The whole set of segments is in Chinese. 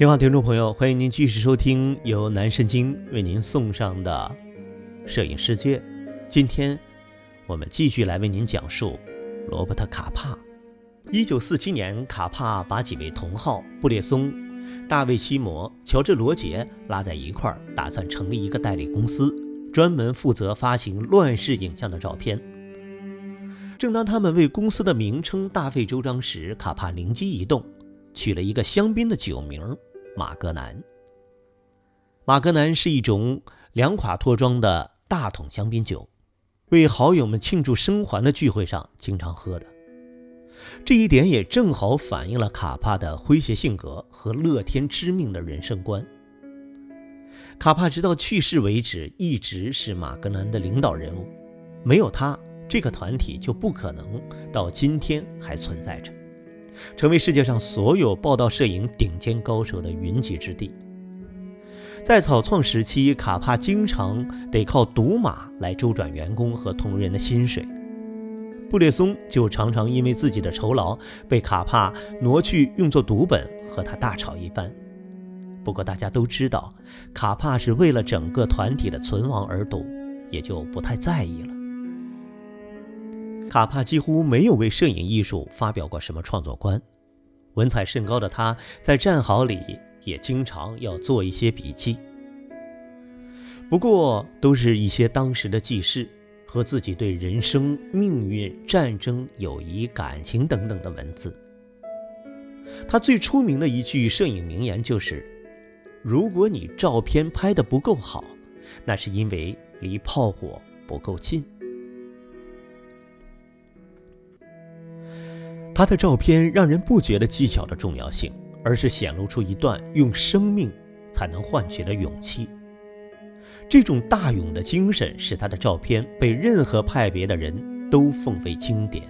您好，听众朋友，欢迎您继续收听由南神经为您送上的《摄影世界》。今天我们继续来为您讲述罗伯特·卡帕。一九四七年，卡帕把几位同好布列松、大卫·西摩、乔治·罗杰拉在一块儿，打算成立一个代理公司，专门负责发行乱世影像的照片。正当他们为公司的名称大费周章时，卡帕灵机一动，取了一个香槟的酒名。马格南。马格南是一种两垮脱装的大桶香槟酒，为好友们庆祝生还的聚会上经常喝的。这一点也正好反映了卡帕的诙谐性格和乐天知命的人生观。卡帕直到去世为止一直是马格南的领导人物，没有他，这个团体就不可能到今天还存在着。成为世界上所有报道摄影顶尖高手的云集之地。在草创时期，卡帕经常得靠赌马来周转员工和同仁的薪水。布列松就常常因为自己的酬劳被卡帕挪去用作赌本，和他大吵一番。不过大家都知道，卡帕是为了整个团体的存亡而赌，也就不太在意了。卡帕几乎没有为摄影艺术发表过什么创作观，文采甚高的他在战壕里也经常要做一些笔记，不过都是一些当时的记事和自己对人生、命运、战争、友谊、感情等等的文字。他最出名的一句摄影名言就是：“如果你照片拍得不够好，那是因为离炮火不够近。”他的照片让人不觉得技巧的重要性，而是显露出一段用生命才能换取的勇气。这种大勇的精神使他的照片被任何派别的人都奉为经典。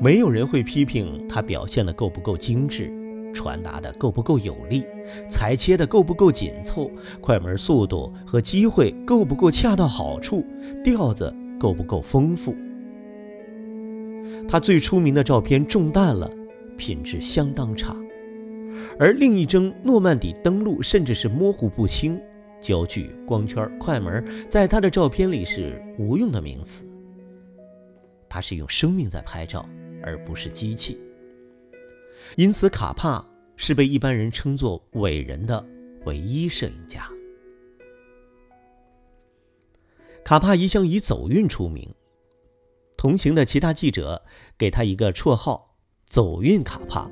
没有人会批评他表现的够不够精致，传达的够不够有力，裁切的够不够紧凑，快门速度和机会够不够恰到好处，调子够不够丰富。他最出名的照片中弹了，品质相当差；而另一张诺曼底登陆甚至是模糊不清，焦距、光圈、快门在他的照片里是无用的名词。他是用生命在拍照，而不是机器。因此，卡帕是被一般人称作伟人的唯一摄影家。卡帕一向以走运出名。同行的其他记者给他一个绰号“走运卡帕”。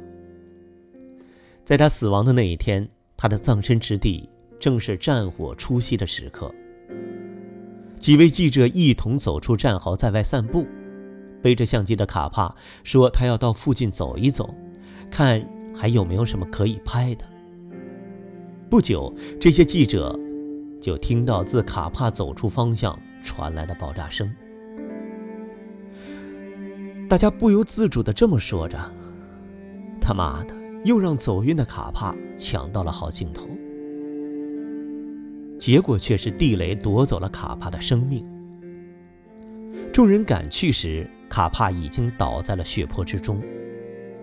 在他死亡的那一天，他的葬身之地正是战火初息的时刻。几位记者一同走出战壕，在外散步。背着相机的卡帕说：“他要到附近走一走，看还有没有什么可以拍的。”不久，这些记者就听到自卡帕走出方向传来的爆炸声。大家不由自主地这么说着：“他妈的，又让走运的卡帕抢到了好镜头。”结果却是地雷夺走了卡帕的生命。众人赶去时，卡帕已经倒在了血泊之中。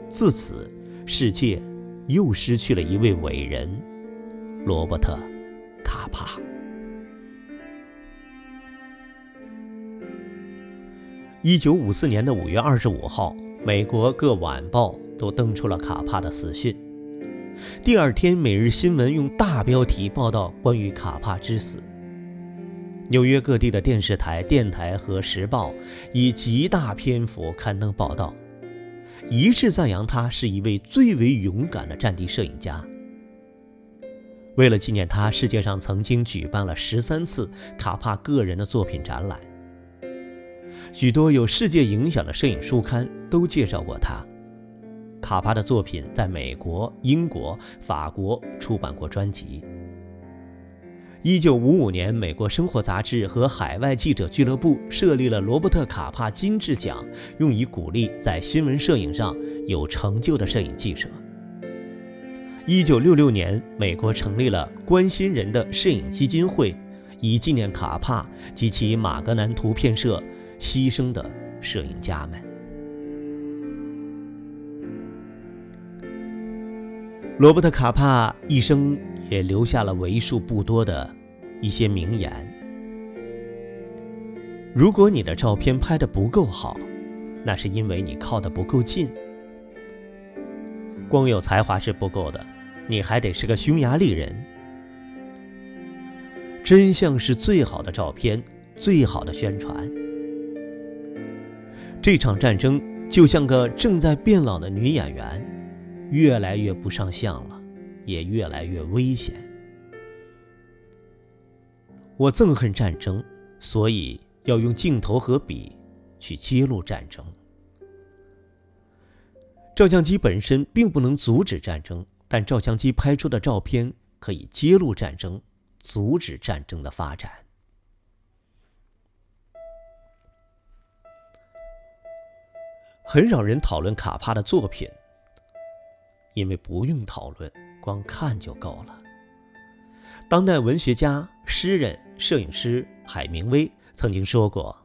自此，世界又失去了一位伟人——罗伯特·卡帕。一九五四年的五月二十五号，美国各晚报都登出了卡帕的死讯。第二天，《每日新闻》用大标题报道关于卡帕之死。纽约各地的电视台、电台和《时报》以极大篇幅刊登报道，一致赞扬他是一位最为勇敢的战地摄影家。为了纪念他，世界上曾经举办了十三次卡帕个人的作品展览。许多有世界影响的摄影书刊都介绍过他。卡帕的作品在美国、英国、法国出版过专辑。一九五五年，美国《生活》杂志和海外记者俱乐部设立了罗伯特·卡帕金质奖，用以鼓励在新闻摄影上有成就的摄影记者。一九六六年，美国成立了关心人的摄影基金会，以纪念卡帕及其马格南图片社。牺牲的摄影家们。罗伯特·卡帕一生也留下了为数不多的一些名言：如果你的照片拍得不够好，那是因为你靠得不够近。光有才华是不够的，你还得是个匈牙利人。真相是最好的照片，最好的宣传。这场战争就像个正在变老的女演员。越来越不上相了，也越来越危险。我憎恨战争，所以要用镜头和笔去揭露战争。照相机本身并不能阻止战争，但照相机拍出的照片可以揭露战争，阻止战争的发展。很少人讨论卡帕的作品。因为不用讨论，光看就够了。当代文学家、诗人、摄影师海明威曾经说过：“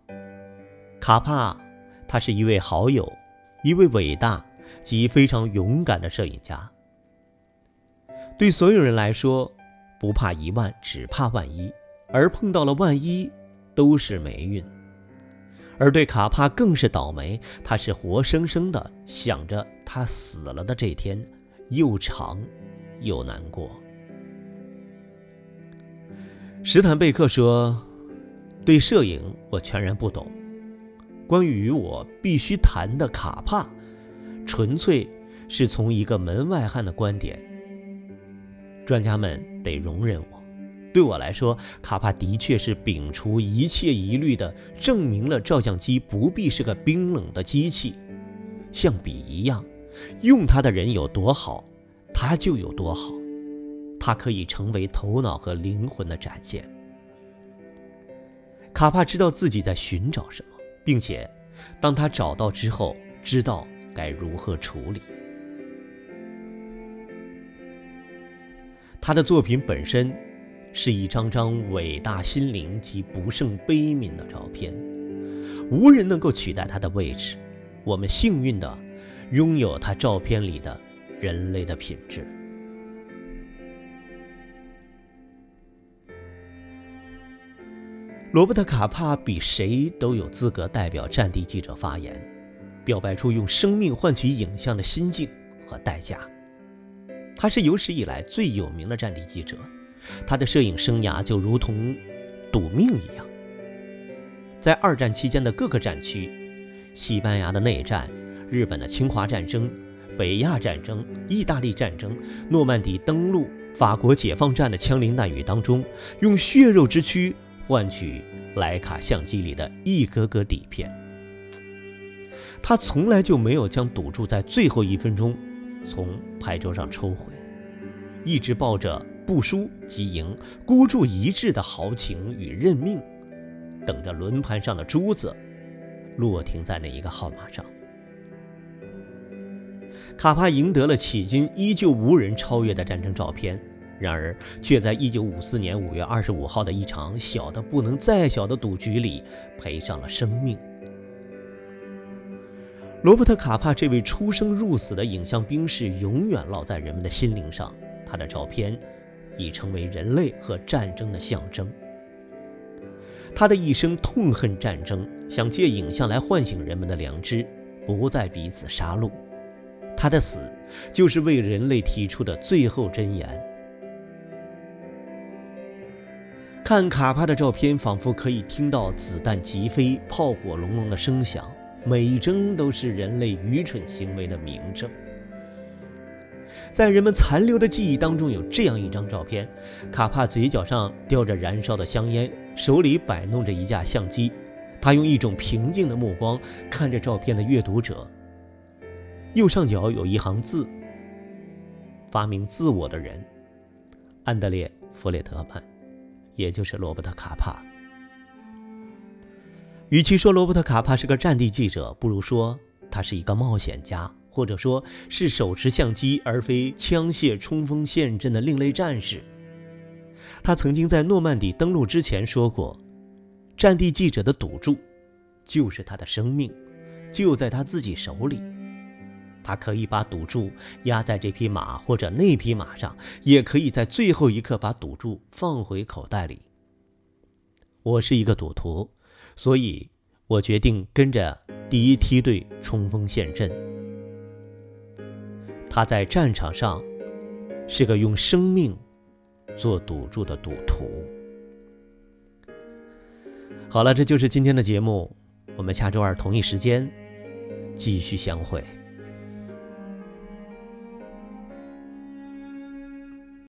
卡帕，他是一位好友，一位伟大及非常勇敢的摄影家。对所有人来说，不怕一万，只怕万一，而碰到了万一，都是霉运。而对卡帕更是倒霉，他是活生生的想着他死了的这天。”又长，又难过。史坦贝克说：“对摄影我全然不懂。关于我必须谈的卡帕，纯粹是从一个门外汉的观点。专家们得容忍我。对我来说，卡帕的确是摒除一切疑虑的，证明了照相机不必是个冰冷的机器，像笔一样。”用它的人有多好，它就有多好。它可以成为头脑和灵魂的展现。卡帕知道自己在寻找什么，并且当他找到之后，知道该如何处理。他的作品本身是一张张伟大心灵及不胜悲悯的照片，无人能够取代他的位置。我们幸运的。拥有他照片里的人类的品质。罗伯特·卡帕比谁都有资格代表战地记者发言，表白出用生命换取影像的心境和代价。他是有史以来最有名的战地记者，他的摄影生涯就如同赌命一样。在二战期间的各个战区，西班牙的内战。日本的侵华战争、北亚战争、意大利战争、诺曼底登陆、法国解放战的枪林弹雨当中，用血肉之躯换取莱卡相机里的一格格底片。他从来就没有将赌注在最后一分钟从牌桌上抽回，一直抱着不输即赢、孤注一掷的豪情与认命，等着轮盘上的珠子落停在那一个号码上。卡帕赢得了迄今依旧无人超越的战争照片，然而却在1954年5月25号的一场小的不能再小的赌局里赔上了生命。罗伯特·卡帕这位出生入死的影像兵士永远烙在人们的心灵上，他的照片已成为人类和战争的象征。他的一生痛恨战争，想借影像来唤醒人们的良知，不再彼此杀戮。他的死，就是为人类提出的最后箴言。看卡帕的照片，仿佛可以听到子弹疾飞、炮火隆隆的声响，每一帧都是人类愚蠢行为的明证。在人们残留的记忆当中，有这样一张照片：卡帕嘴角上叼着燃烧的香烟，手里摆弄着一架相机，他用一种平静的目光看着照片的阅读者。右上角有一行字：“发明自我的人，安德烈·弗列德曼，也就是罗伯特·卡帕。”与其说罗伯特·卡帕是个战地记者，不如说他是一个冒险家，或者说是手持相机而非枪械冲锋陷阵的另类战士。他曾经在诺曼底登陆之前说过：“战地记者的赌注，就是他的生命，就在他自己手里。”他可以把赌注压在这匹马或者那匹马上，也可以在最后一刻把赌注放回口袋里。我是一个赌徒，所以我决定跟着第一梯队冲锋陷阵。他在战场上是个用生命做赌注的赌徒。好了，这就是今天的节目，我们下周二同一时间继续相会。